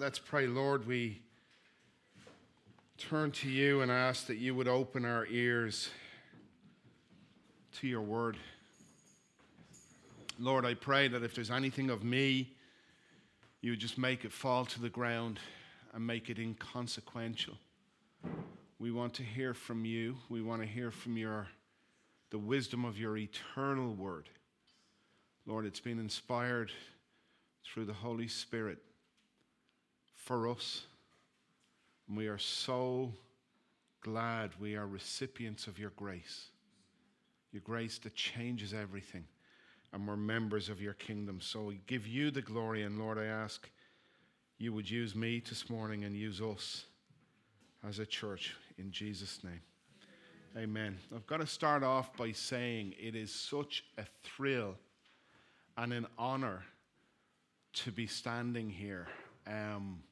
Let's pray, Lord. We turn to you and ask that you would open our ears to your word. Lord, I pray that if there's anything of me, you would just make it fall to the ground and make it inconsequential. We want to hear from you. We want to hear from your the wisdom of your eternal word. Lord, it's been inspired through the Holy Spirit for us. And we are so glad we are recipients of your grace, your grace that changes everything. And we're members of your kingdom. So we give you the glory. And Lord, I ask you would use me this morning and use us as a church in Jesus' name. Amen. I've got to start off by saying it is such a thrill and an honor to be standing here. Um,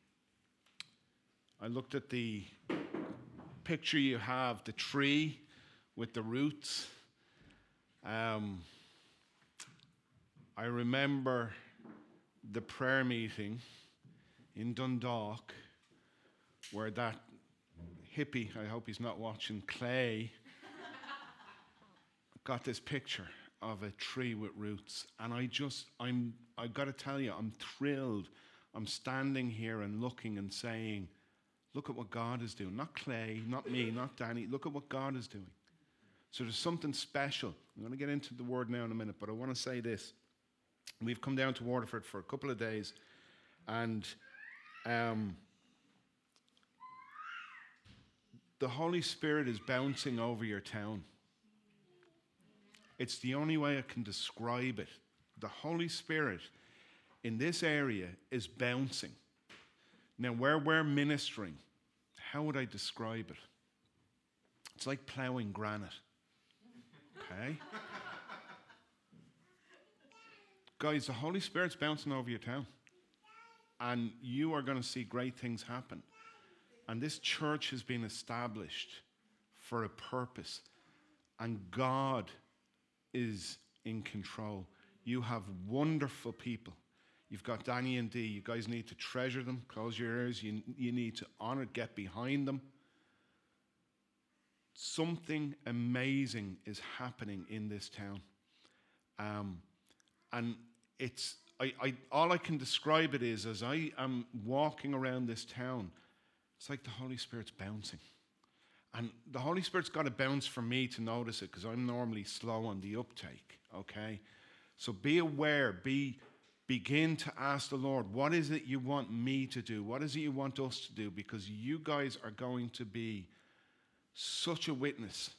I looked at the picture you have, the tree with the roots. Um, I remember the prayer meeting in Dundalk where that hippie, I hope he's not watching, Clay, got this picture of a tree with roots. And I just, I'm, I've got to tell you, I'm thrilled. I'm standing here and looking and saying, look at what God is doing. Not Clay, not me, not Danny. Look at what God is doing. So there's something special. I'm going to get into the word now in a minute, but I want to say this. We've come down to Waterford for a couple of days, and um, the Holy Spirit is bouncing over your town. It's the only way I can describe it. The Holy Spirit in this area is bouncing. Now, where we're ministering, how would I describe it? It's like plowing granite. Okay? Guys, the Holy Spirit's bouncing over your town. And you are going to see great things happen. And this church has been established for a purpose. And God is in control. You have wonderful people. You've got Danny and Dee. You guys need to treasure them, close your ears. You, you need to honor, get behind them. Something amazing is happening in this town. Um, and it's, I, I, all I can describe it is as I am walking around this town, it's like the Holy Spirit's bouncing. And the Holy Spirit's got to bounce for me to notice it because I'm normally slow on the uptake, okay? So be aware, be begin to ask the Lord, what is it you want me to do? What is it you want us to do? Because you guys are going to be such a witness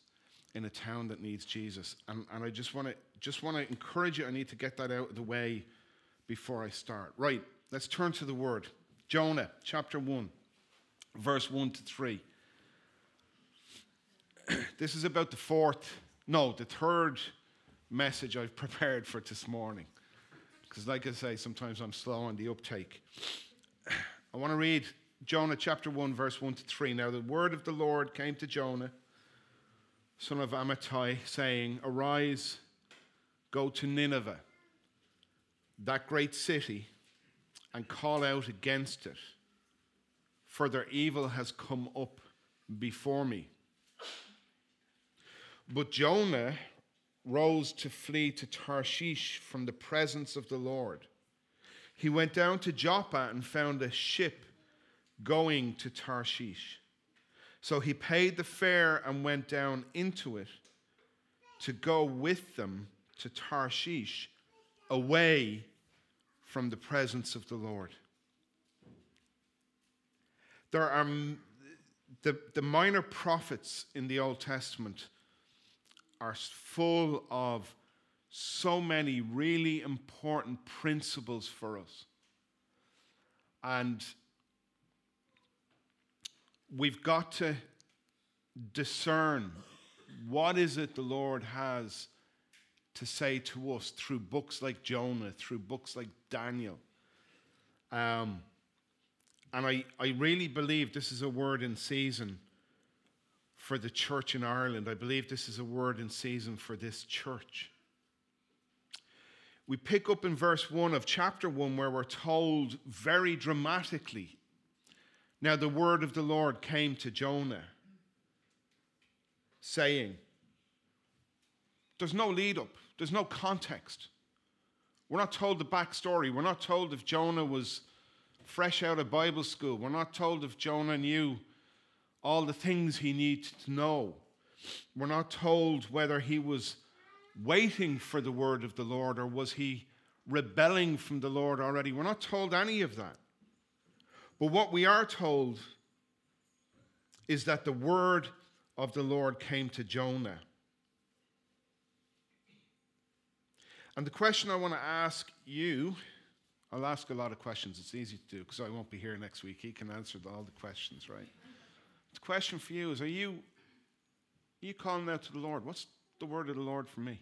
in a town that needs Jesus. And, and I just want to just want to encourage you. I need to get that out of the way before I start. Right, let's turn to the word. Jonah chapter 1, verse 1 to 3. this is about the fourth, no, the third message I've prepared for this morning. Because, like I say, sometimes I'm slow on the uptake. I want to read Jonah chapter 1, verse 1 to 3. Now, the word of the Lord came to Jonah, son of Amittai, saying, Arise, go to Nineveh, that great city, and call out against it, for their evil has come up before me. But Jonah rose to flee to Tarshish from the presence of the Lord. He went down to Joppa and found a ship going to Tarshish. So he paid the fare and went down into it to go with them to Tarshish, away from the presence of the Lord. There are the, the minor prophets in the Old Testament are full of so many really important principles for us. And we've got to discern what is it the Lord has to say to us through books like Jonah, through books like Daniel. Um, and I, I really believe this is a word in season for the church in Ireland. I believe this is a word in season for this church. We pick up in verse 1 of chapter 1 where we're told very dramatically Now the word of the Lord came to Jonah, saying, There's no lead up, there's no context. We're not told the backstory. We're not told if Jonah was fresh out of Bible school. We're not told if Jonah knew all the things he needed to know. We're not told whether he was waiting for the word of the Lord or was he rebelling from the Lord already. We're not told any of that. But what we are told is that the word of the Lord came to Jonah. And the question I want to ask you, I'll ask a lot of questions. It's easy to do because I won't be here next week. He can answer all the questions, right? The question for you is Are you, are you calling out to the Lord? What's the word of the Lord for me?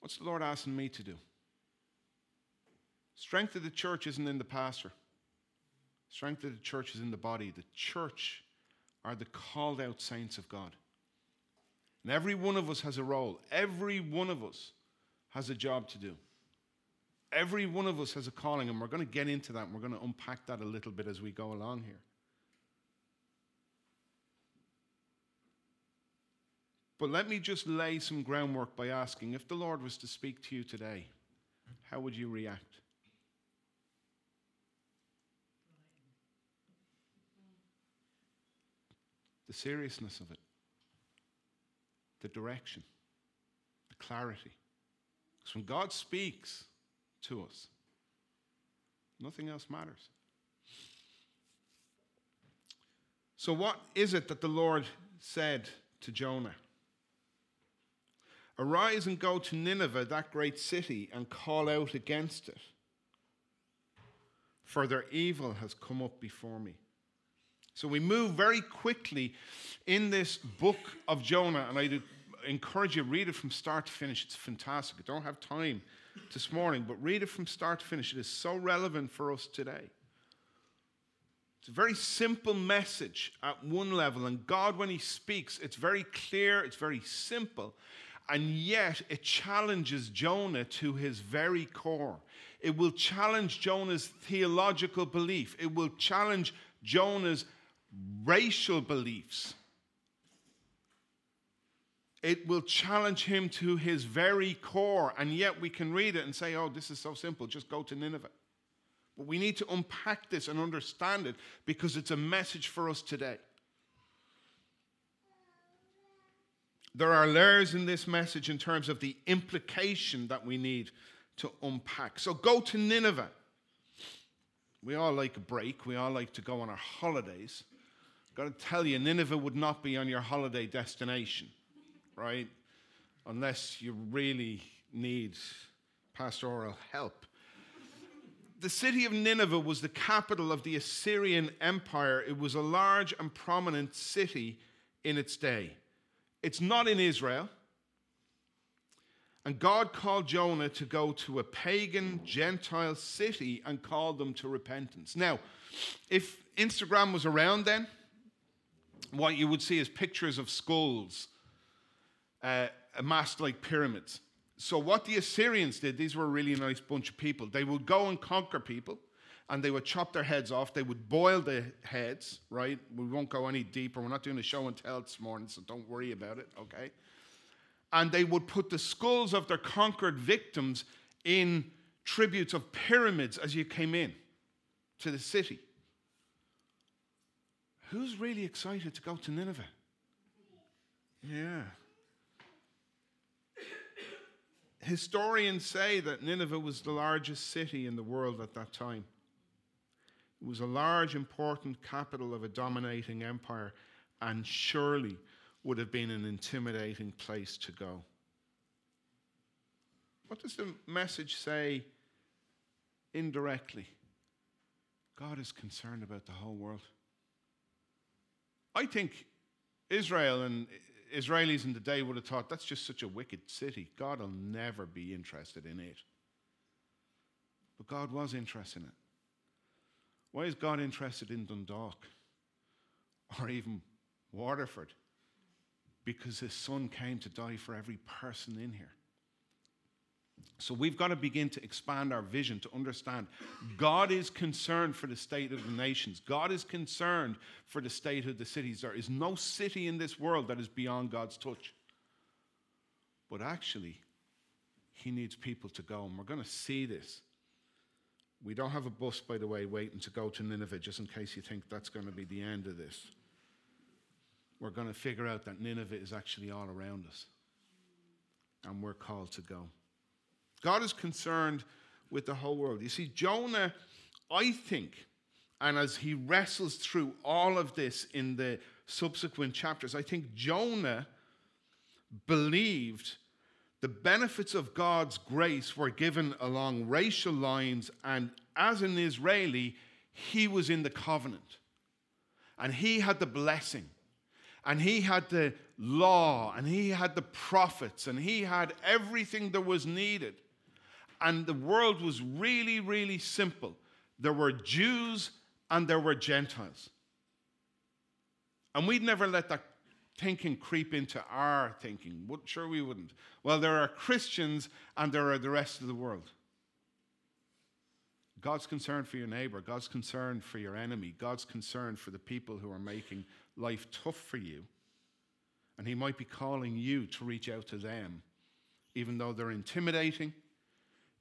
What's the Lord asking me to do? Strength of the church isn't in the pastor. Strength of the church is in the body. The church are the called out saints of God. And every one of us has a role. Every one of us has a job to do. Every one of us has a calling, and we're going to get into that and we're going to unpack that a little bit as we go along here. But let me just lay some groundwork by asking if the Lord was to speak to you today, how would you react? The seriousness of it, the direction, the clarity. Because when God speaks to us, nothing else matters. So, what is it that the Lord said to Jonah? Arise and go to Nineveh, that great city, and call out against it. For their evil has come up before me. So we move very quickly in this book of Jonah, and I encourage you read it from start to finish. It's fantastic. I don't have time this morning, but read it from start to finish. It is so relevant for us today. It's a very simple message at one level, and God, when He speaks, it's very clear, it's very simple, and yet it challenges Jonah to his very core. It will challenge Jonah's theological belief, it will challenge Jonah's racial beliefs. It will challenge him to his very core, and yet we can read it and say, oh, this is so simple, just go to Nineveh. But we need to unpack this and understand it because it's a message for us today. There are layers in this message in terms of the implication that we need to unpack. So go to Nineveh. We all like a break, we all like to go on our holidays. Got to tell you, Nineveh would not be on your holiday destination, right? Unless you really need pastoral help. The city of Nineveh was the capital of the Assyrian Empire. It was a large and prominent city in its day. It's not in Israel. And God called Jonah to go to a pagan Gentile city and call them to repentance. Now, if Instagram was around then, what you would see is pictures of skulls uh, amassed like pyramids. So, what the Assyrians did, these were a really nice bunch of people. They would go and conquer people and they would chop their heads off. They would boil the heads, right? We won't go any deeper. We're not doing a show and tell this morning, so don't worry about it, okay? And they would put the skulls of their conquered victims in tributes of pyramids as you came in to the city. Who's really excited to go to Nineveh? Yeah. Historians say that Nineveh was the largest city in the world at that time. It was a large, important capital of a dominating empire and surely would have been an intimidating place to go. What does the message say indirectly? God is concerned about the whole world. I think Israel and Israelis in the day would have thought that's just such a wicked city. God will never be interested in it. But God was interested in it. Why is God interested in Dundalk or even Waterford? Because his son came to die for every person in here. So we've got to begin to expand our vision to understand God is concerned for the state of the nations. God is concerned for the state of the cities. There is no city in this world that is beyond God's touch. But actually, He needs people to go. And we're going to see this. We don't have a bus, by the way, waiting to go to Nineveh, just in case you think that's going to be the end of this. We're going to figure out that Nineveh is actually all around us. And we're called to go. God is concerned with the whole world. You see, Jonah, I think, and as he wrestles through all of this in the subsequent chapters, I think Jonah believed the benefits of God's grace were given along racial lines, and as an Israeli, he was in the covenant. And he had the blessing, and he had the law, and he had the prophets, and he had everything that was needed. And the world was really, really simple. There were Jews and there were Gentiles. And we'd never let that thinking creep into our thinking. Sure, we wouldn't. Well, there are Christians and there are the rest of the world. God's concerned for your neighbor, God's concerned for your enemy, God's concerned for the people who are making life tough for you. And He might be calling you to reach out to them, even though they're intimidating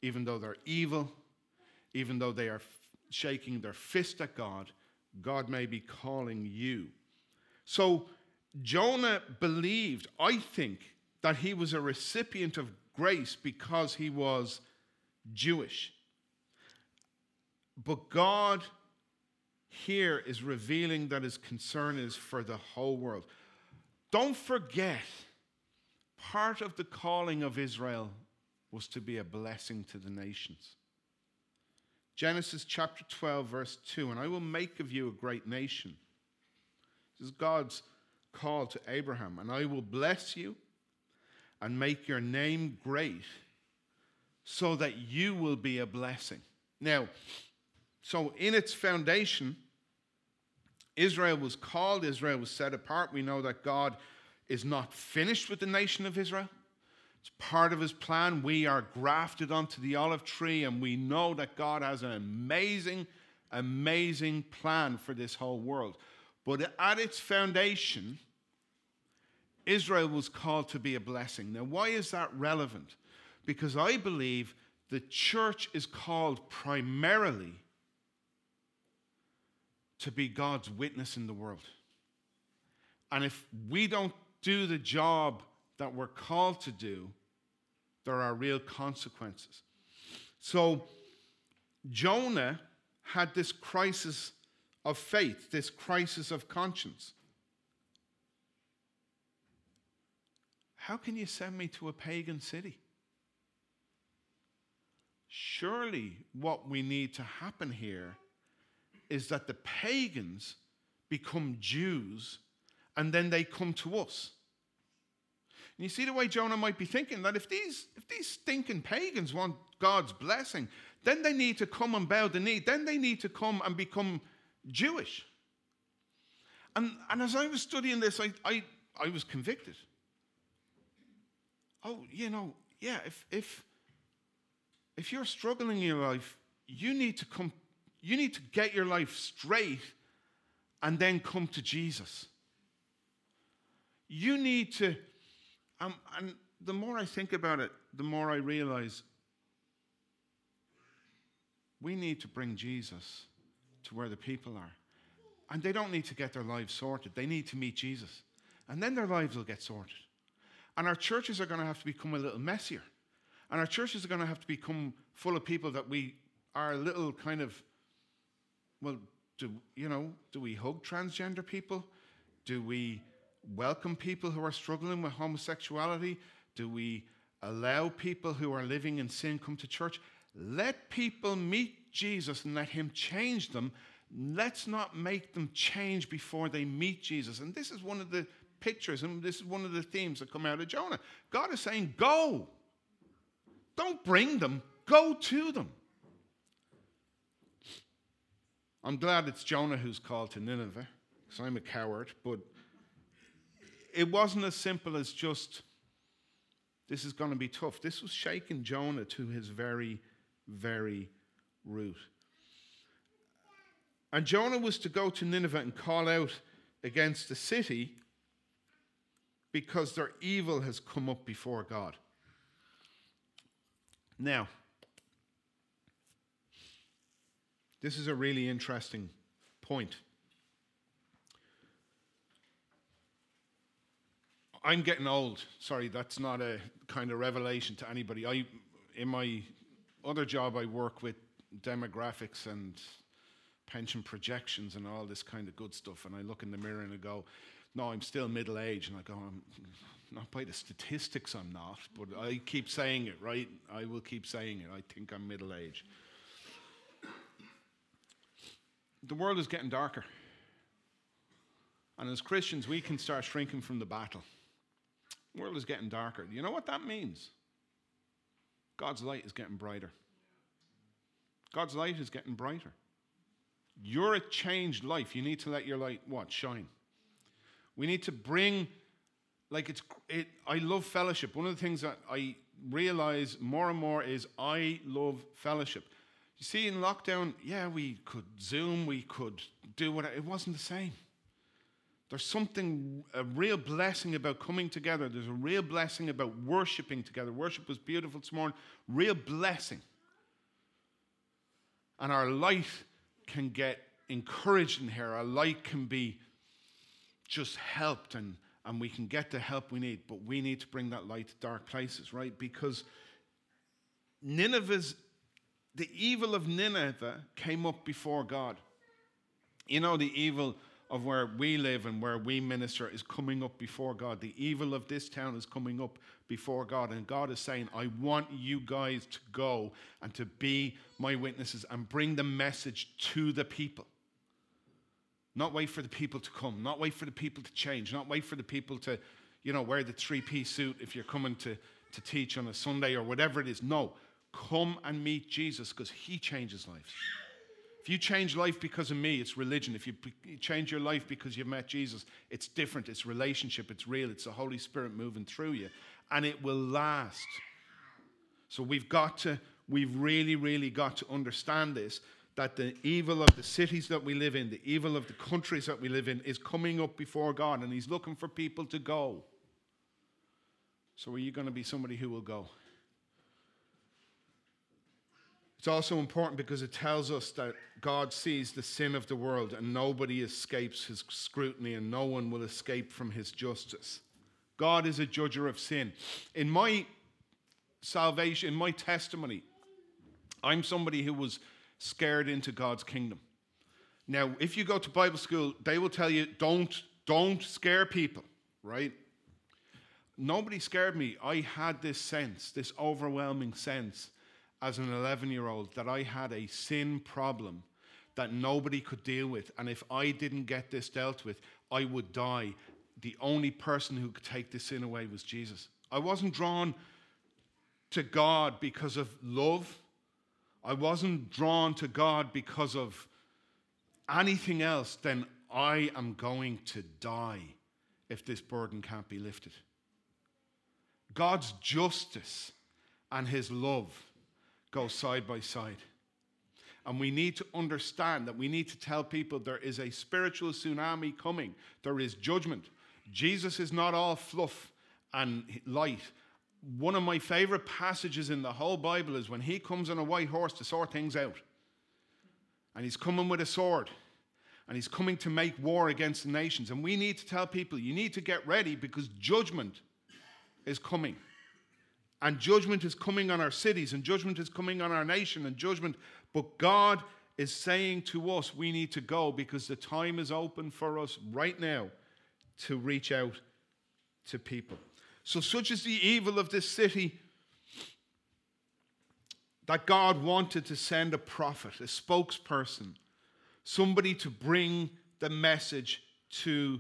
even though they're evil, even though they are shaking their fist at God, God may be calling you. So Jonah believed, I think, that he was a recipient of grace because he was Jewish. But God here is revealing that his concern is for the whole world. Don't forget, part of the calling of Israel was to be a blessing to the nations. Genesis chapter 12, verse 2 And I will make of you a great nation. This is God's call to Abraham. And I will bless you and make your name great so that you will be a blessing. Now, so in its foundation, Israel was called, Israel was set apart. We know that God is not finished with the nation of Israel. It's part of his plan. We are grafted onto the olive tree, and we know that God has an amazing, amazing plan for this whole world. But at its foundation, Israel was called to be a blessing. Now, why is that relevant? Because I believe the church is called primarily to be God's witness in the world. And if we don't do the job that we're called to do, there are real consequences. So, Jonah had this crisis of faith, this crisis of conscience. How can you send me to a pagan city? Surely, what we need to happen here is that the pagans become Jews and then they come to us. And you see the way Jonah might be thinking that if these, if these stinking pagans want God's blessing, then they need to come and bow the knee. Then they need to come and become Jewish. And, and as I was studying this, I, I, I was convicted. Oh, you know, yeah, if, if, if you're struggling in your life, you need to come, you need to get your life straight and then come to Jesus. You need to um, and the more I think about it, the more I realize we need to bring Jesus to where the people are. And they don't need to get their lives sorted, they need to meet Jesus. And then their lives will get sorted. And our churches are going to have to become a little messier. And our churches are going to have to become full of people that we are a little kind of, well, do you know, do we hug transgender people? Do we welcome people who are struggling with homosexuality? Do we allow people who are living in sin come to church? Let people meet Jesus and let him change them. Let's not make them change before they meet Jesus. And this is one of the pictures and this is one of the themes that come out of Jonah. God is saying, Go. Don't bring them, go to them. I'm glad it's Jonah who's called to Nineveh because I'm a coward, but it wasn't as simple as just This is going to be tough. This was shaking Jonah to his very, very root. And Jonah was to go to Nineveh and call out against the city because their evil has come up before God. Now, this is a really interesting point. I'm getting old. Sorry, that's not a kind of revelation to anybody. I, in my other job, I work with demographics and pension projections and all this kind of good stuff. And I look in the mirror and I go, no, I'm still middle aged. And I go, I'm not by the statistics, I'm not, but I keep saying it, right? I will keep saying it. I think I'm middle aged. The world is getting darker. And as Christians, we can start shrinking from the battle. The world is getting darker. You know what that means? God's light is getting brighter. God's light is getting brighter. You're a changed life. You need to let your light what? Shine. We need to bring like it's it I love fellowship. One of the things that I realize more and more is I love fellowship. You see, in lockdown, yeah, we could Zoom, we could do what it wasn't the same. There's something, a real blessing about coming together. There's a real blessing about worshiping together. Worship was beautiful this morning. Real blessing. And our light can get encouraged in here. Our light can be just helped and, and we can get the help we need. But we need to bring that light to dark places, right? Because Nineveh's, the evil of Nineveh came up before God. You know, the evil of where we live and where we minister is coming up before God. The evil of this town is coming up before God. And God is saying, I want you guys to go and to be my witnesses and bring the message to the people. Not wait for the people to come, not wait for the people to change, not wait for the people to, you know, wear the three piece suit if you're coming to, to teach on a Sunday or whatever it is. No, come and meet Jesus because he changes lives. If you change life because of me, it's religion. If you change your life because you've met Jesus, it's different. It's relationship. It's real. It's the Holy Spirit moving through you. And it will last. So we've got to, we've really, really got to understand this that the evil of the cities that we live in, the evil of the countries that we live in, is coming up before God and He's looking for people to go. So are you going to be somebody who will go? It's also important because it tells us that God sees the sin of the world and nobody escapes his scrutiny and no one will escape from his justice. God is a judger of sin. In my salvation, in my testimony, I'm somebody who was scared into God's kingdom. Now, if you go to Bible school, they will tell you don't don't scare people, right? Nobody scared me. I had this sense, this overwhelming sense as an 11 year old that I had a sin problem that nobody could deal with. And if I didn't get this dealt with, I would die. The only person who could take this sin away was Jesus. I wasn't drawn to God because of love. I wasn't drawn to God because of anything else, then I am going to die if this burden can't be lifted. God's justice and his love go side by side. And we need to understand that we need to tell people there is a spiritual tsunami coming, there is judgment. Jesus is not all fluff and light. One of my favorite passages in the whole Bible is when he comes on a white horse to sort things out. And he's coming with a sword. And he's coming to make war against the nations. And we need to tell people you need to get ready because judgment is coming. And judgment is coming on our cities, and judgment is coming on our nation, and judgment. But God is saying to us, we need to go because the time is open for us right now to reach out to people. So, such is the evil of this city that God wanted to send a prophet, a spokesperson, somebody to bring the message to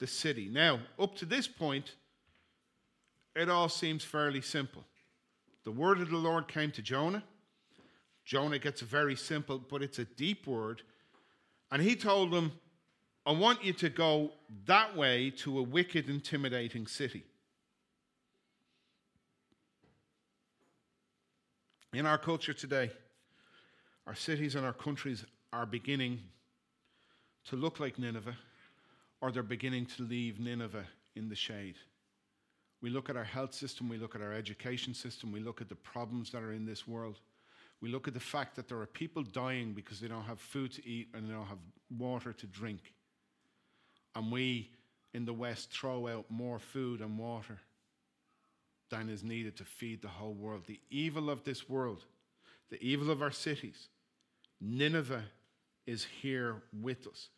the city. Now, up to this point, it all seems fairly simple. The word of the Lord came to Jonah. Jonah gets a very simple, but it's a deep word. And he told them, I want you to go that way to a wicked, intimidating city. In our culture today, our cities and our countries are beginning to look like Nineveh, or they're beginning to leave Nineveh in the shade. We look at our health system, we look at our education system, we look at the problems that are in this world. We look at the fact that there are people dying because they don't have food to eat and they don't have water to drink. And we in the West throw out more food and water than is needed to feed the whole world. The evil of this world, the evil of our cities, Nineveh is here with us.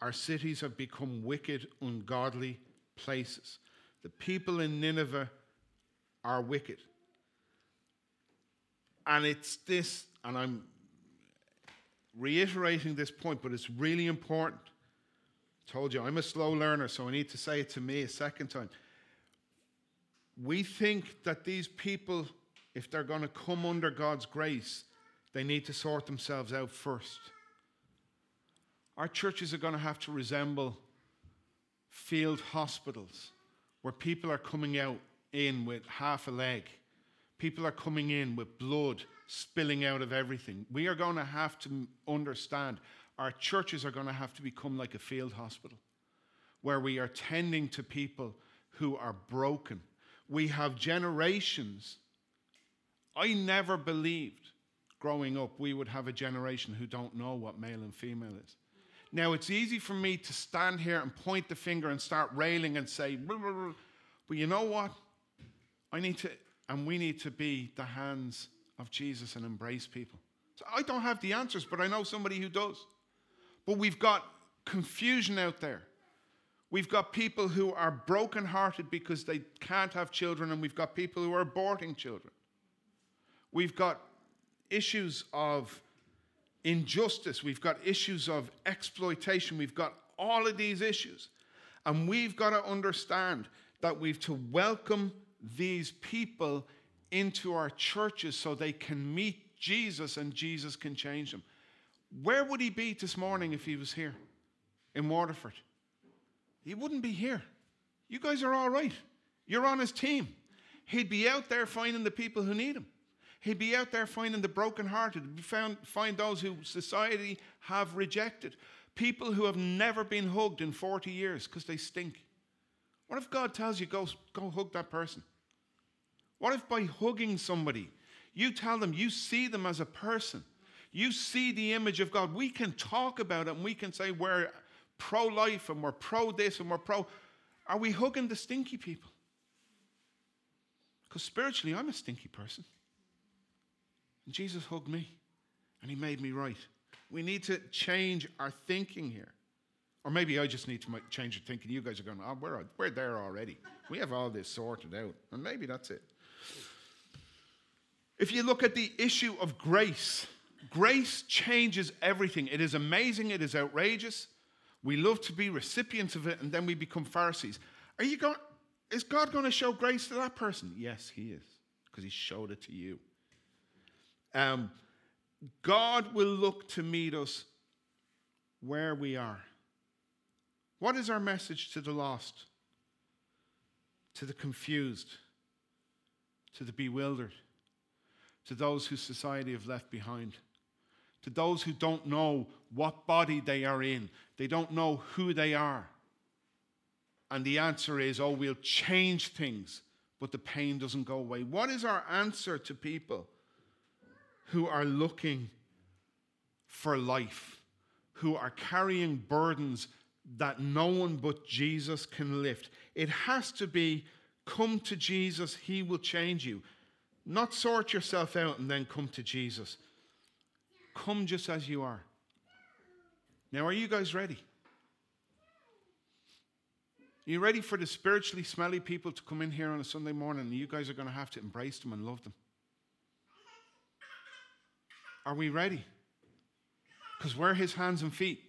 Our cities have become wicked, ungodly places. The people in Nineveh are wicked. And it's this, and I'm reiterating this point, but it's really important. Told you, I'm a slow learner, so I need to say it to me a second time. We think that these people, if they're going to come under God's grace, they need to sort themselves out first. Our churches are going to have to resemble field hospitals where people are coming out in with half a leg. People are coming in with blood spilling out of everything. We are going to have to understand our churches are going to have to become like a field hospital where we are tending to people who are broken. We have generations. I never believed growing up we would have a generation who don't know what male and female is. Now, it's easy for me to stand here and point the finger and start railing and say, but you know what? I need to, and we need to be the hands of Jesus and embrace people. So I don't have the answers, but I know somebody who does. But we've got confusion out there. We've got people who are brokenhearted because they can't have children, and we've got people who are aborting children. We've got issues of injustice, we've got issues of exploitation, we've got all of these issues. And we've got to understand that we've to welcome these people into our churches so they can meet Jesus and Jesus can change them. Where would he be this morning if he was here in Waterford? He wouldn't be here. You guys are all right. You're on his team. He'd be out there finding the people who need him. He'd be out there finding the brokenhearted, found, find those who society have rejected, people who have never been hugged in 40 years because they stink. What if God tells you, go, go hug that person? What if by hugging somebody, you tell them you see them as a person? You see the image of God. We can talk about it and we can say we're pro life and we're pro this and we're pro. Are we hugging the stinky people? Because spiritually, I'm a stinky person. And Jesus hugged me and he made me right. We need to change our thinking here. Or maybe I just need to change your thinking. You guys are going, oh, we're, we're there already. We have all this sorted out. And maybe that's it. If you look at the issue of grace, grace changes everything. It is amazing, it is outrageous. We love to be recipients of it, and then we become Pharisees. Are you going, is God going to show grace to that person? Yes, He is, because He showed it to you. Um, God will look to meet us where we are. What is our message to the lost, to the confused, to the bewildered, to those whose society have left behind, to those who don't know what body they are in, they don't know who they are? And the answer is, oh, we'll change things, but the pain doesn't go away. What is our answer to people who are looking for life, who are carrying burdens that no one but Jesus can lift. It has to be come to Jesus, He will change you. Not sort yourself out and then come to Jesus. Come just as you are. Now, are you guys ready? Are you ready for the spiritually smelly people to come in here on a Sunday morning and you guys are going to have to embrace them and love them? Are we ready? Because we're his hands and feet.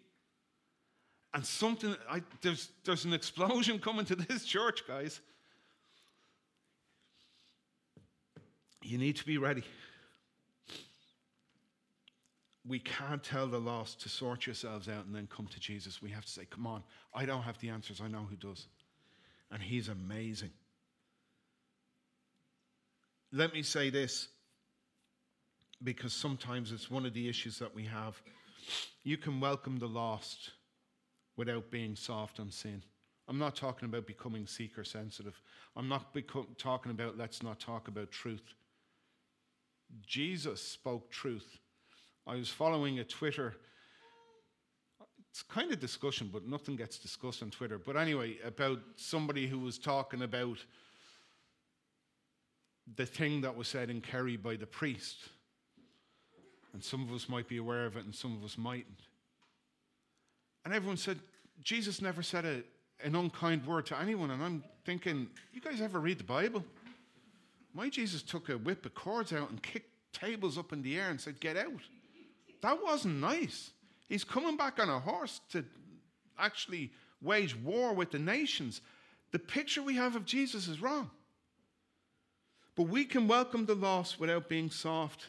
And something, I, there's, there's an explosion coming to this church, guys. You need to be ready. We can't tell the lost to sort yourselves out and then come to Jesus. We have to say, Come on, I don't have the answers. I know who does. And He's amazing. Let me say this because sometimes it's one of the issues that we have. You can welcome the lost without being soft on sin. I'm not talking about becoming seeker sensitive. I'm not beco- talking about let's not talk about truth. Jesus spoke truth. I was following a Twitter. It's kind of discussion, but nothing gets discussed on Twitter. But anyway, about somebody who was talking about the thing that was said in Kerry by the priest. And some of us might be aware of it and some of us mightn't. And everyone said, Jesus never said a, an unkind word to anyone. And I'm thinking, you guys ever read the Bible? My Jesus took a whip of cords out and kicked tables up in the air and said, Get out. That wasn't nice. He's coming back on a horse to actually wage war with the nations. The picture we have of Jesus is wrong. But we can welcome the lost without being soft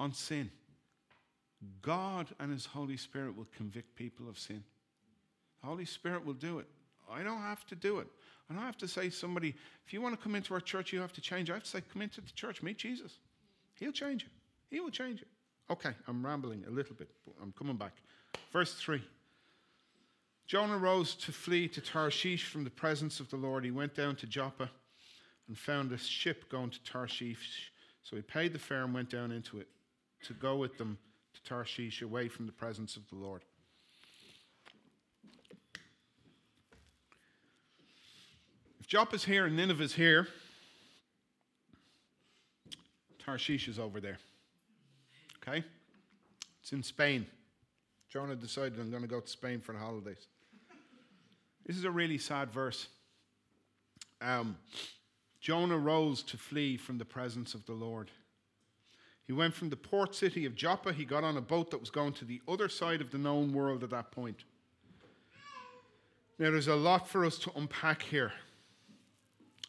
on sin. God and His Holy Spirit will convict people of sin. The Holy Spirit will do it. I don't have to do it. I don't have to say somebody, if you want to come into our church, you have to change. I have to say, come into the church, meet Jesus. He'll change you. He will change you. Okay, I'm rambling a little bit, but I'm coming back. Verse 3. Jonah rose to flee to Tarshish from the presence of the Lord. He went down to Joppa and found a ship going to Tarshish. So he paid the fare and went down into it to go with them to Tarshish away from the presence of the Lord. If Joppa's here and Nineveh's here, Tarshish is over there. Okay? It's in Spain. Jonah decided I'm going to go to Spain for the holidays. This is a really sad verse. Um, Jonah rose to flee from the presence of the Lord. He went from the port city of Joppa. He got on a boat that was going to the other side of the known world at that point. Now, there's a lot for us to unpack here.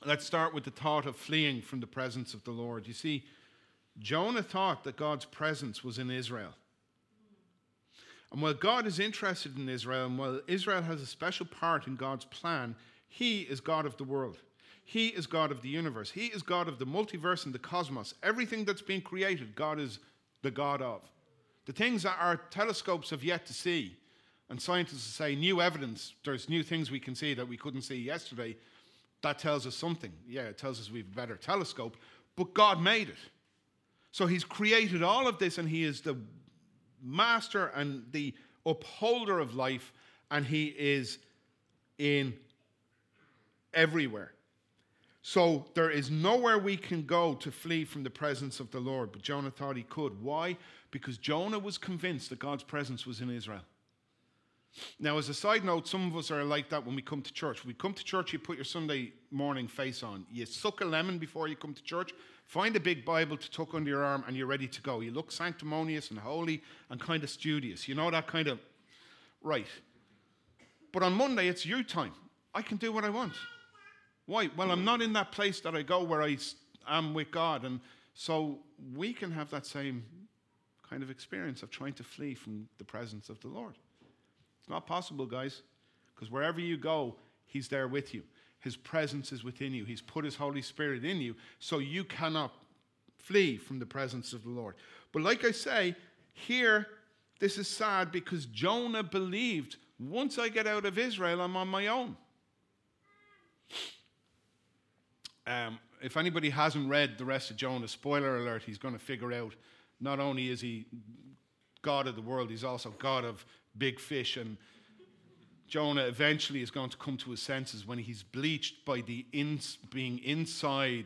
Let's start with the thought of fleeing from the presence of the Lord. You see, Jonah thought that God's presence was in Israel. And while God is interested in Israel, and while Israel has a special part in God's plan, He is God of the world. He is God of the universe. He is God of the multiverse and the cosmos. Everything that's been created, God is the God of. The things that our telescopes have yet to see, and scientists say new evidence, there's new things we can see that we couldn't see yesterday, that tells us something. Yeah, it tells us we've a better telescope, but God made it. So He's created all of this, and He is the master and the upholder of life, and He is in everywhere. So there is nowhere we can go to flee from the presence of the Lord. But Jonah thought he could. Why? Because Jonah was convinced that God's presence was in Israel. Now, as a side note, some of us are like that when we come to church. We come to church, you put your Sunday morning face on. You suck a lemon before you come to church, find a big Bible to tuck under your arm, and you're ready to go. You look sanctimonious and holy and kind of studious. You know that kind of, right. But on Monday, it's you time. I can do what I want. Why? Well, I'm not in that place that I go where I am with God. And so we can have that same kind of experience of trying to flee from the presence of the Lord. It's not possible, guys, because wherever you go, He's there with you. His presence is within you. He's put His Holy Spirit in you, so you cannot flee from the presence of the Lord. But like I say, here, this is sad because Jonah believed once I get out of Israel, I'm on my own. Um, if anybody hasn't read the rest of Jonah, spoiler alert, he's going to figure out not only is he God of the world, he's also God of big fish. And Jonah eventually is going to come to his senses when he's bleached by the ins- being inside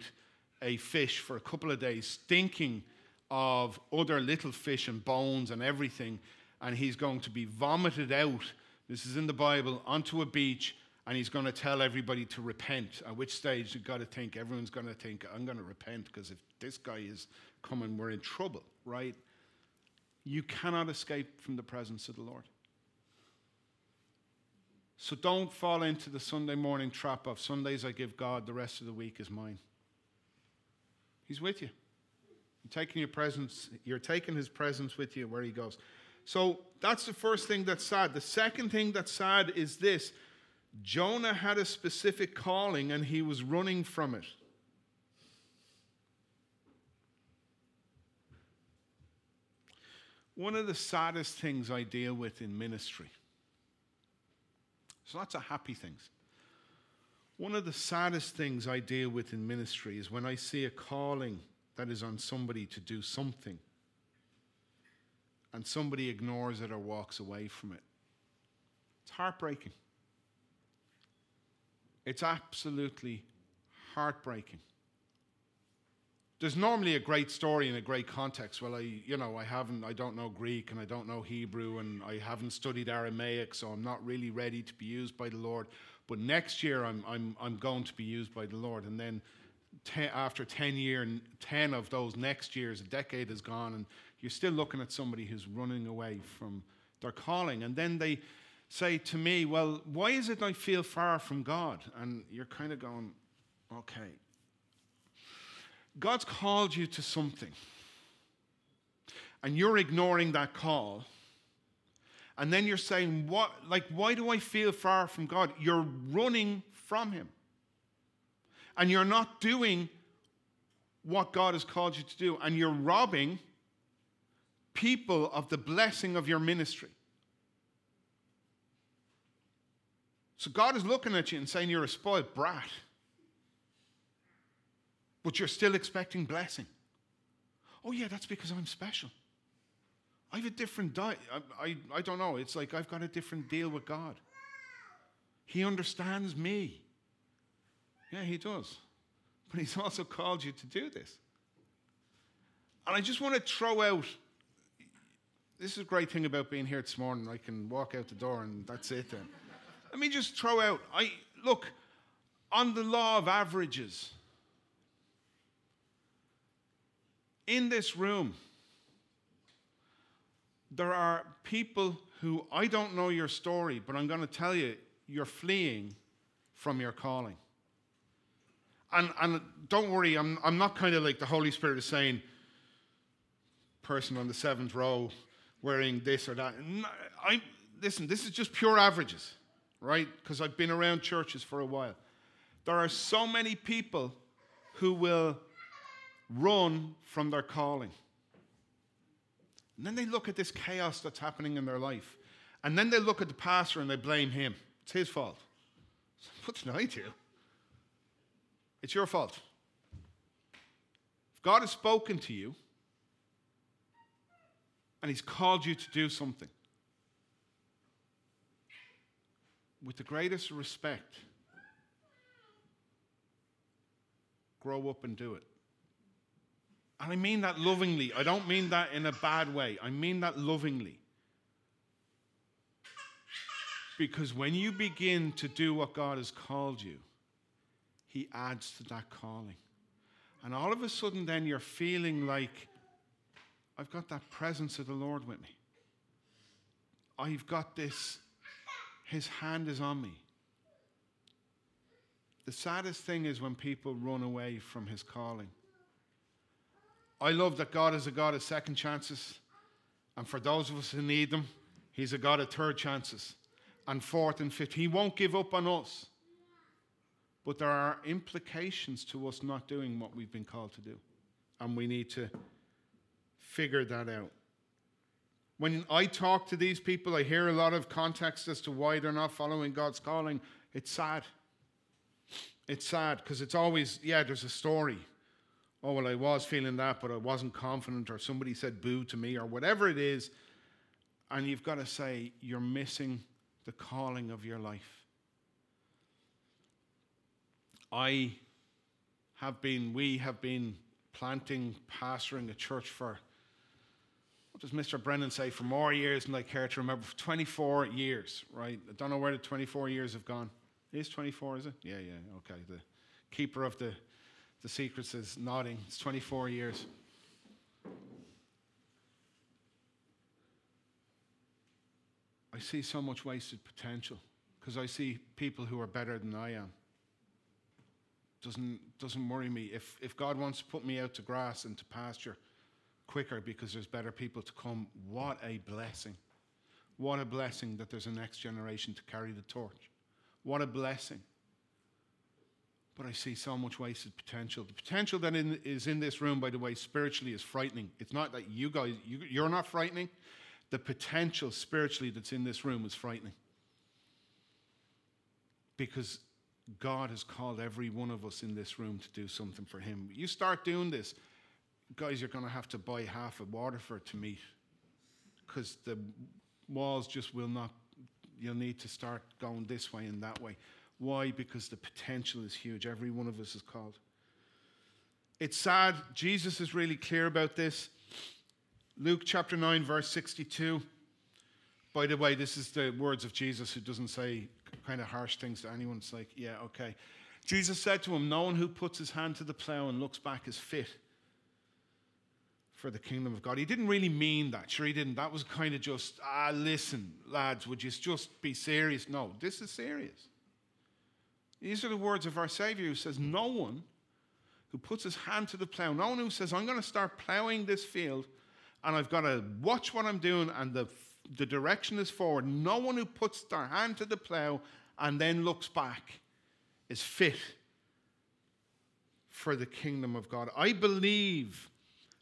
a fish for a couple of days, stinking of other little fish and bones and everything. And he's going to be vomited out. This is in the Bible onto a beach and he's going to tell everybody to repent. At which stage you've got to think, everyone's going to think, I'm going to repent because if this guy is coming, we're in trouble, right? You cannot escape from the presence of the Lord. So don't fall into the Sunday morning trap of Sundays I give God, the rest of the week is mine. He's with you. You're taking your presence, you're taking his presence with you where he goes. So that's the first thing that's sad. The second thing that's sad is this Jonah had a specific calling and he was running from it. One of the saddest things I deal with in ministry, there's lots of happy things. One of the saddest things I deal with in ministry is when I see a calling that is on somebody to do something and somebody ignores it or walks away from it. It's heartbreaking. It's absolutely heartbreaking. There's normally a great story in a great context. Well, I, you know, I haven't, I don't know Greek and I don't know Hebrew and I haven't studied Aramaic, so I'm not really ready to be used by the Lord. But next year, I'm, I'm, I'm going to be used by the Lord. And then ten, after 10 year, 10 of those next years, a decade is gone, and you're still looking at somebody who's running away from their calling. And then they say to me, Well, why is it I feel far from God? And you're kind of going, Okay. God's called you to something, and you're ignoring that call. And then you're saying, What like why do I feel far from God? You're running from him. And you're not doing what God has called you to do, and you're robbing people of the blessing of your ministry. So God is looking at you and saying you're a spoiled brat, but you're still expecting blessing. Oh, yeah, that's because I'm special. I have a different diet. I, I, I don't know. It's like I've got a different deal with God. He understands me. Yeah, He does. But He's also called you to do this. And I just want to throw out this is a great thing about being here this morning. I can walk out the door and that's it then. Let me just throw out I look on the law of averages. In this room, there are people who I don't know your story, but I'm going to tell you, you're fleeing from your calling. And, and don't worry, I'm, I'm not kind of like the Holy Spirit is saying, person on the seventh row wearing this or that. I, listen, this is just pure averages, right? Because I've been around churches for a while. There are so many people who will run from their calling. And then they look at this chaos that's happening in their life. And then they look at the pastor and they blame him. It's his fault. What did I do? It's your fault. If God has spoken to you and He's called you to do something, with the greatest respect, grow up and do it. And I mean that lovingly. I don't mean that in a bad way. I mean that lovingly. Because when you begin to do what God has called you, He adds to that calling. And all of a sudden, then you're feeling like, I've got that presence of the Lord with me. I've got this, His hand is on me. The saddest thing is when people run away from His calling. I love that God is a God of second chances. And for those of us who need them, He's a God of third chances and fourth and fifth. He won't give up on us. But there are implications to us not doing what we've been called to do. And we need to figure that out. When I talk to these people, I hear a lot of context as to why they're not following God's calling. It's sad. It's sad because it's always, yeah, there's a story oh, well, I was feeling that, but I wasn't confident, or somebody said boo to me, or whatever it is. And you've got to say, you're missing the calling of your life. I have been, we have been planting, pastoring a church for, what does Mr. Brennan say, for more years than I care to remember, for 24 years, right? I don't know where the 24 years have gone. It is 24, is it? Yeah, yeah, okay. The keeper of the the secrets is nodding. It's 24 years. I see so much wasted potential because I see people who are better than I am. Doesn't, doesn't worry me. If, if God wants to put me out to grass and to pasture quicker because there's better people to come, what a blessing. What a blessing that there's a next generation to carry the torch. What a blessing. But I see so much wasted potential. The potential that in, is in this room, by the way, spiritually is frightening. It's not that you guys, you, you're not frightening. The potential spiritually that's in this room is frightening. Because God has called every one of us in this room to do something for Him. You start doing this, guys, you're going to have to buy half a Waterford to meet because the walls just will not, you'll need to start going this way and that way. Why? Because the potential is huge. Every one of us is called. It's sad. Jesus is really clear about this. Luke chapter 9, verse 62. By the way, this is the words of Jesus who doesn't say kind of harsh things to anyone. It's like, yeah, okay. Jesus said to him, No one who puts his hand to the plow and looks back is fit for the kingdom of God. He didn't really mean that. Sure, he didn't. That was kind of just, ah, listen, lads, would you just be serious? No, this is serious. These are the words of our Savior who says, No one who puts his hand to the plow, no one who says, I'm going to start plowing this field and I've got to watch what I'm doing and the, the direction is forward. No one who puts their hand to the plow and then looks back is fit for the kingdom of God. I believe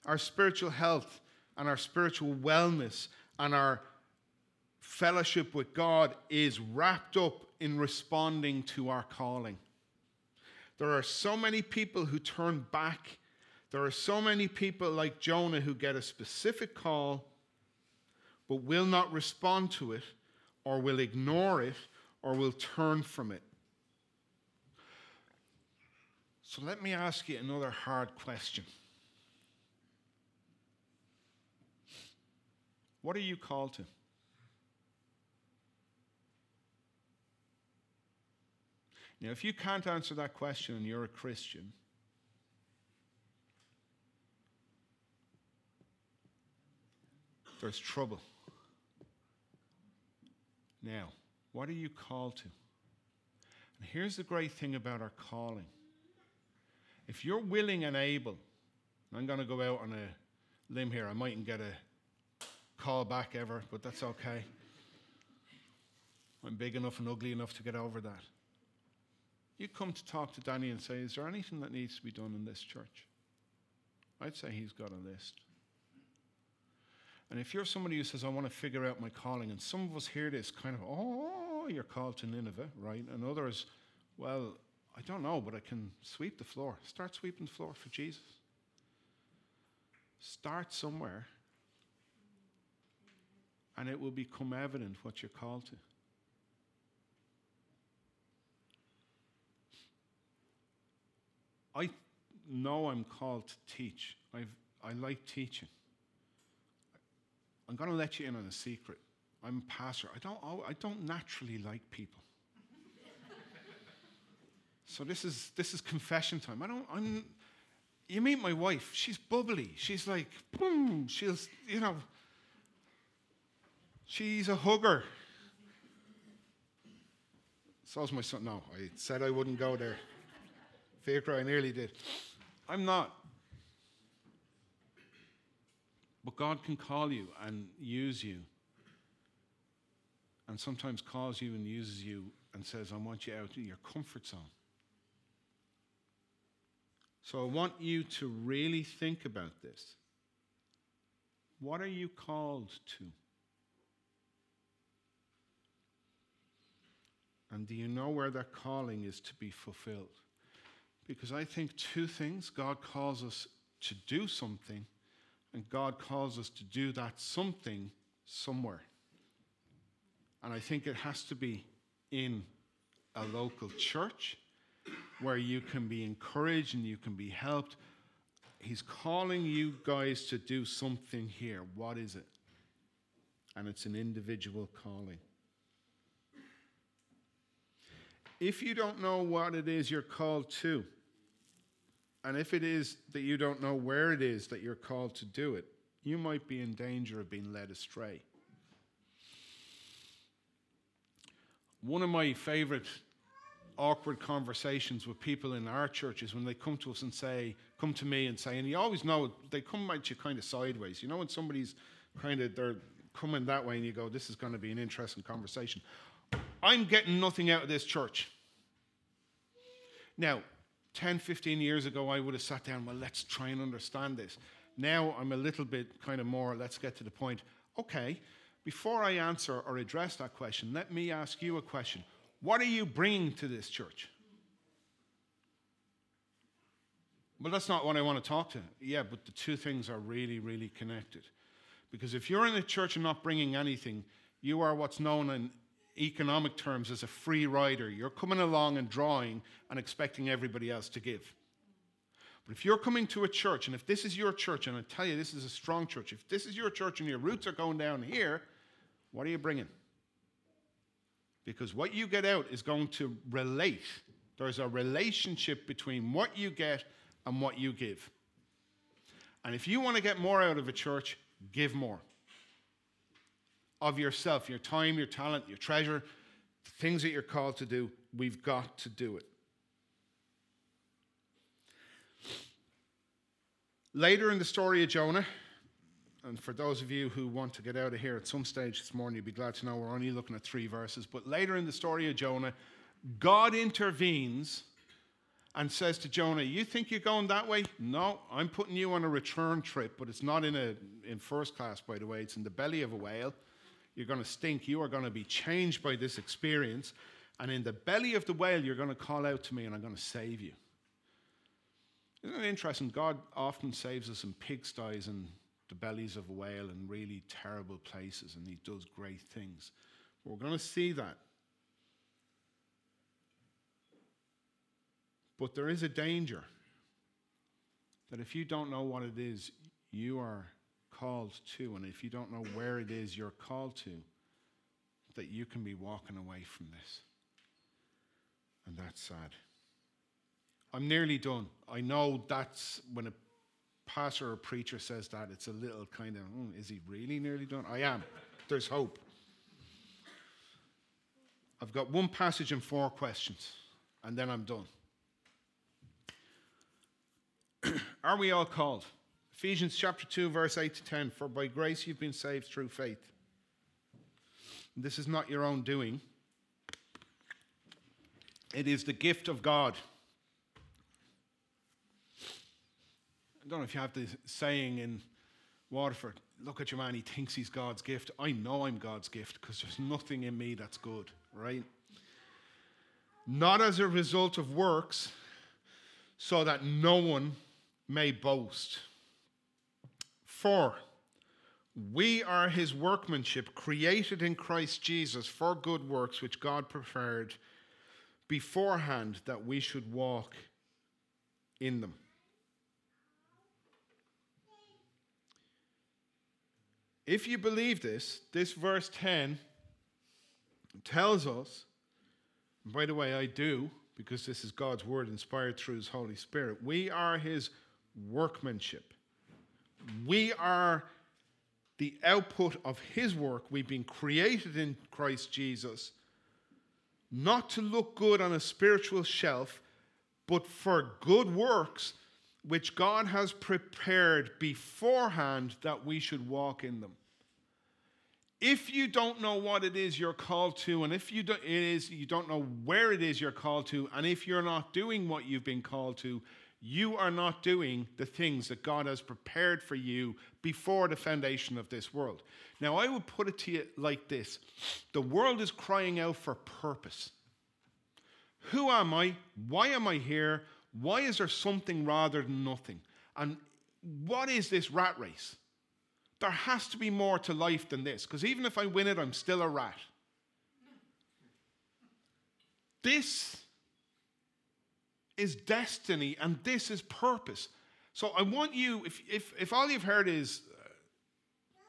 our spiritual health and our spiritual wellness and our fellowship with God is wrapped up in responding to our calling. There are so many people who turn back. There are so many people like Jonah who get a specific call but will not respond to it or will ignore it or will turn from it. So let me ask you another hard question. What are you called to? Now, if you can't answer that question and you're a Christian, there's trouble. Now, what are you called to? And here's the great thing about our calling. If you're willing and able, and I'm going to go out on a limb here. I mightn't get a call back ever, but that's okay. I'm big enough and ugly enough to get over that you come to talk to Danny and say, Is there anything that needs to be done in this church? I'd say he's got a list. And if you're somebody who says, I want to figure out my calling, and some of us hear this kind of, oh, you're called to Nineveh, right? And others, well, I don't know, but I can sweep the floor. Start sweeping the floor for Jesus. Start somewhere, and it will become evident what you're called to. I know I'm called to teach. I've, I like teaching. I'm going to let you in on a secret. I'm a pastor. I don't, I don't naturally like people. so this is, this is confession time. I don't, I'm, you meet my wife. She's bubbly. She's like, boom. She's, you know, she's a hugger. So's my son. No, I said I wouldn't go there. Faker, I nearly did. I'm not. But God can call you and use you. And sometimes calls you and uses you and says, I want you out of your comfort zone. So I want you to really think about this. What are you called to? And do you know where that calling is to be fulfilled? Because I think two things God calls us to do something, and God calls us to do that something somewhere. And I think it has to be in a local church where you can be encouraged and you can be helped. He's calling you guys to do something here. What is it? And it's an individual calling. If you don't know what it is you're called to, and if it is that you don't know where it is that you're called to do it, you might be in danger of being led astray. One of my favorite awkward conversations with people in our churches when they come to us and say, come to me and say, and you always know they come at you kind of sideways. You know, when somebody's kind of, they're coming that way and you go, this is going to be an interesting conversation. I'm getting nothing out of this church. Now, 10, 15 years ago, I would have sat down, well, let's try and understand this. Now I'm a little bit kind of more, let's get to the point. Okay, before I answer or address that question, let me ask you a question. What are you bringing to this church? Well, that's not what I want to talk to. Yeah, but the two things are really, really connected. Because if you're in a church and not bringing anything, you are what's known in economic terms as a free rider. You're coming along and drawing and expecting everybody else to give. But if you're coming to a church, and if this is your church, and I tell you this is a strong church, if this is your church and your roots are going down here, what are you bringing? Because what you get out is going to relate. There's a relationship between what you get and what you give. And if you want to get more out of a church, give more of yourself, your time, your talent, your treasure, the things that you're called to do. We've got to do it. Later in the story of Jonah, and for those of you who want to get out of here at some stage this morning, you'd be glad to know we're only looking at three verses. But later in the story of Jonah, God intervenes and says to Jonah, You think you're going that way? No, I'm putting you on a return trip, but it's not in, a, in first class, by the way. It's in the belly of a whale. You're going to stink. You are going to be changed by this experience. And in the belly of the whale, you're going to call out to me and I'm going to save you. Isn't it interesting? God often saves us in pigsties and the bellies of a whale and really terrible places, and He does great things. We're going to see that. But there is a danger that if you don't know what it is you are called to, and if you don't know where it is you're called to, that you can be walking away from this. And that's sad. I'm nearly done. I know that's when a pastor or preacher says that, it's a little kind of, mm, is he really nearly done? I am. There's hope. I've got one passage and four questions, and then I'm done. Are we all called? Ephesians chapter 2, verse 8 to 10 For by grace you've been saved through faith. This is not your own doing, it is the gift of God. I don't know if you have the saying in Waterford look at your man, he thinks he's God's gift. I know I'm God's gift because there's nothing in me that's good, right? Not as a result of works, so that no one may boast. For we are his workmanship, created in Christ Jesus for good works, which God prepared beforehand that we should walk in them. If you believe this, this verse 10 tells us, by the way, I do, because this is God's word inspired through his Holy Spirit, we are his workmanship. We are the output of his work. We've been created in Christ Jesus not to look good on a spiritual shelf, but for good works which God has prepared beforehand that we should walk in them. If you don't know what it is you're called to, and if you don't, it is you don't know where it is you're called to, and if you're not doing what you've been called to, you are not doing the things that God has prepared for you before the foundation of this world. Now, I would put it to you like this the world is crying out for purpose. Who am I? Why am I here? Why is there something rather than nothing? And what is this rat race? There has to be more to life than this, because even if I win it, I'm still a rat. This is destiny and this is purpose. So I want you, if, if, if all you've heard is uh,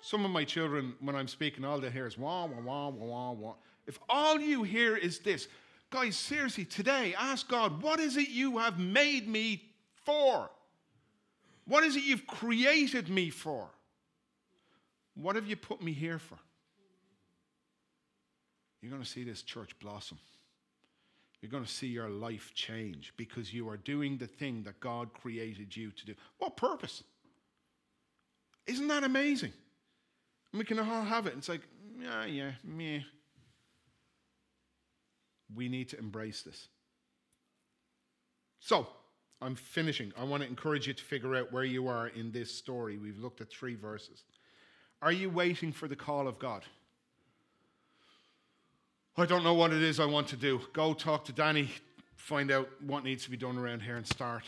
some of my children, when I'm speaking, all they hear is wah, wah, wah, wah, wah, wah. If all you hear is this, guys, seriously, today, ask God, what is it you have made me for? What is it you've created me for? What have you put me here for? You're going to see this church blossom. You're going to see your life change because you are doing the thing that God created you to do. What purpose? Isn't that amazing? And we can all have it. It's like, yeah, yeah, meh. We need to embrace this. So, I'm finishing. I want to encourage you to figure out where you are in this story. We've looked at three verses. Are you waiting for the call of God? I don't know what it is I want to do. Go talk to Danny, find out what needs to be done around here, and start.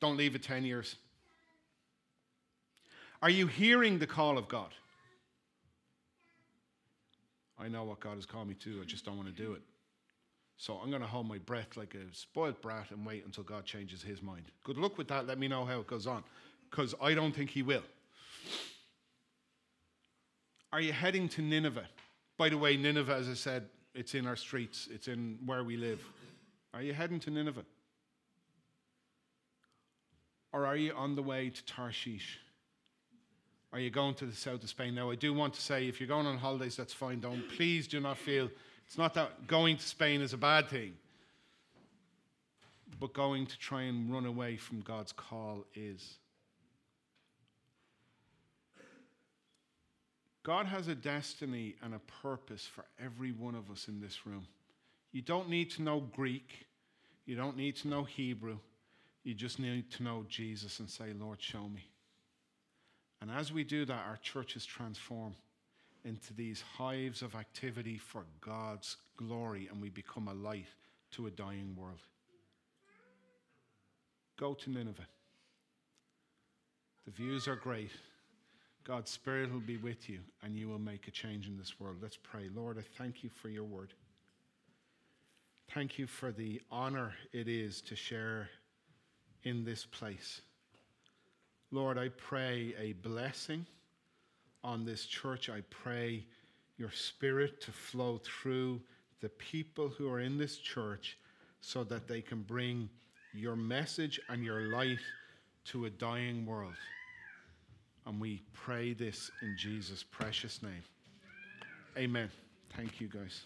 Don't leave it 10 years. Are you hearing the call of God? I know what God has called me to, I just don't want to do it. So I'm going to hold my breath like a spoiled brat and wait until God changes his mind. Good luck with that. Let me know how it goes on, because I don't think he will. Are you heading to Nineveh? By the way, Nineveh, as I said, it's in our streets, it's in where we live. Are you heading to Nineveh? Or are you on the way to Tarshish? Are you going to the south of Spain? Now, I do want to say if you're going on holidays, that's fine. Don't please do not feel it's not that going to Spain is a bad thing, but going to try and run away from God's call is. God has a destiny and a purpose for every one of us in this room. You don't need to know Greek, you don't need to know Hebrew. You just need to know Jesus and say, Lord, show me. And as we do that, our churches transform into these hives of activity for God's glory, and we become a light to a dying world. Go to Nineveh. The views are great. God's Spirit will be with you, and you will make a change in this world. Let's pray. Lord, I thank you for your word. Thank you for the honor it is to share in this place. Lord, I pray a blessing on this church. I pray your spirit to flow through the people who are in this church so that they can bring your message and your light to a dying world. And we pray this in Jesus' precious name. Amen. Thank you, guys.